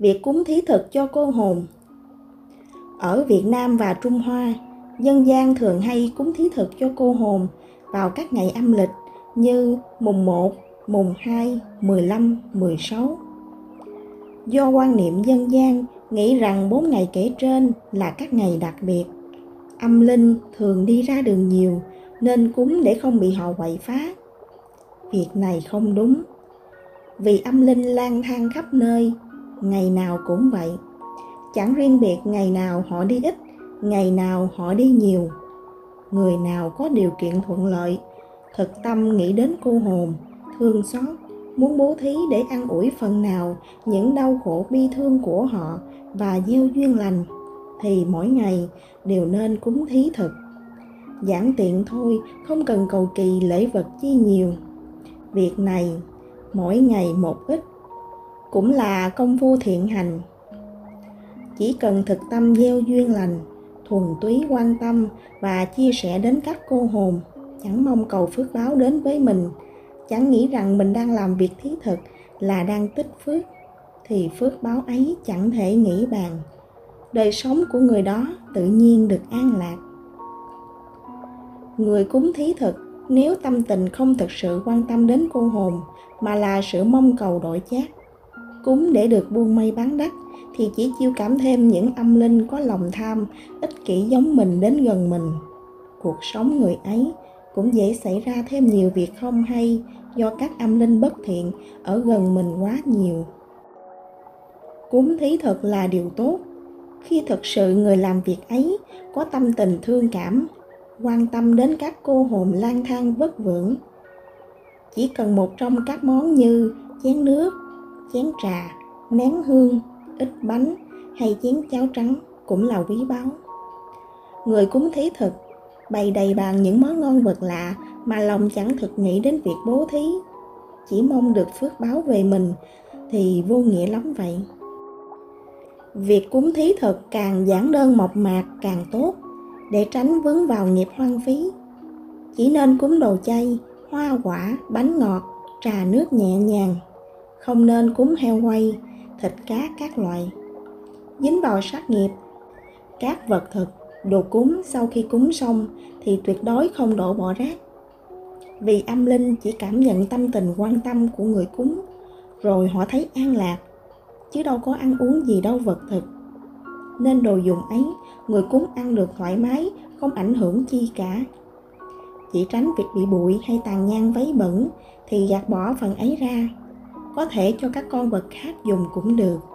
việc cúng thí thực cho cô hồn. Ở Việt Nam và Trung Hoa, dân gian thường hay cúng thí thực cho cô hồn vào các ngày âm lịch như mùng 1, mùng 2, 15, 16. Do quan niệm dân gian nghĩ rằng bốn ngày kể trên là các ngày đặc biệt, âm linh thường đi ra đường nhiều nên cúng để không bị họ quậy phá. Việc này không đúng. Vì âm linh lang thang khắp nơi, ngày nào cũng vậy. Chẳng riêng biệt ngày nào họ đi ít, ngày nào họ đi nhiều. Người nào có điều kiện thuận lợi, thực tâm nghĩ đến cô hồn, thương xót, muốn bố thí để ăn ủi phần nào những đau khổ bi thương của họ và gieo duyên lành thì mỗi ngày đều nên cúng thí thực giản tiện thôi không cần cầu kỳ lễ vật chi nhiều việc này mỗi ngày một ít cũng là công phu thiện hành. Chỉ cần thực tâm gieo duyên lành, thuần túy quan tâm và chia sẻ đến các cô hồn, chẳng mong cầu phước báo đến với mình. Chẳng nghĩ rằng mình đang làm việc thí thực là đang tích phước, thì phước báo ấy chẳng thể nghĩ bàn. Đời sống của người đó tự nhiên được an lạc. Người cúng thí thực, nếu tâm tình không thực sự quan tâm đến cô hồn, mà là sự mong cầu đổi chát cúng để được buông mây bán đắt thì chỉ chiêu cảm thêm những âm linh có lòng tham, ích kỷ giống mình đến gần mình. Cuộc sống người ấy cũng dễ xảy ra thêm nhiều việc không hay do các âm linh bất thiện ở gần mình quá nhiều. Cúng thí thực là điều tốt. Khi thực sự người làm việc ấy có tâm tình thương cảm, quan tâm đến các cô hồn lang thang vất vưởng chỉ cần một trong các món như chén nước chén trà, nén hương, ít bánh hay chén cháo trắng cũng là quý báu. Người cúng thí thực, bày đầy bàn những món ngon vật lạ mà lòng chẳng thực nghĩ đến việc bố thí. Chỉ mong được phước báo về mình thì vô nghĩa lắm vậy. Việc cúng thí thực càng giản đơn mộc mạc càng tốt để tránh vướng vào nghiệp hoang phí. Chỉ nên cúng đồ chay, hoa quả, bánh ngọt, trà nước nhẹ nhàng không nên cúng heo quay, thịt cá, các loại. Dính vào sát nghiệp, các vật thực, đồ cúng sau khi cúng xong thì tuyệt đối không đổ bỏ rác. Vì âm linh chỉ cảm nhận tâm tình quan tâm của người cúng, rồi họ thấy an lạc, chứ đâu có ăn uống gì đâu vật thực. Nên đồ dùng ấy, người cúng ăn được thoải mái, không ảnh hưởng chi cả. Chỉ tránh việc bị bụi hay tàn nhang vấy bẩn thì gạt bỏ phần ấy ra có thể cho các con vật khác dùng cũng được.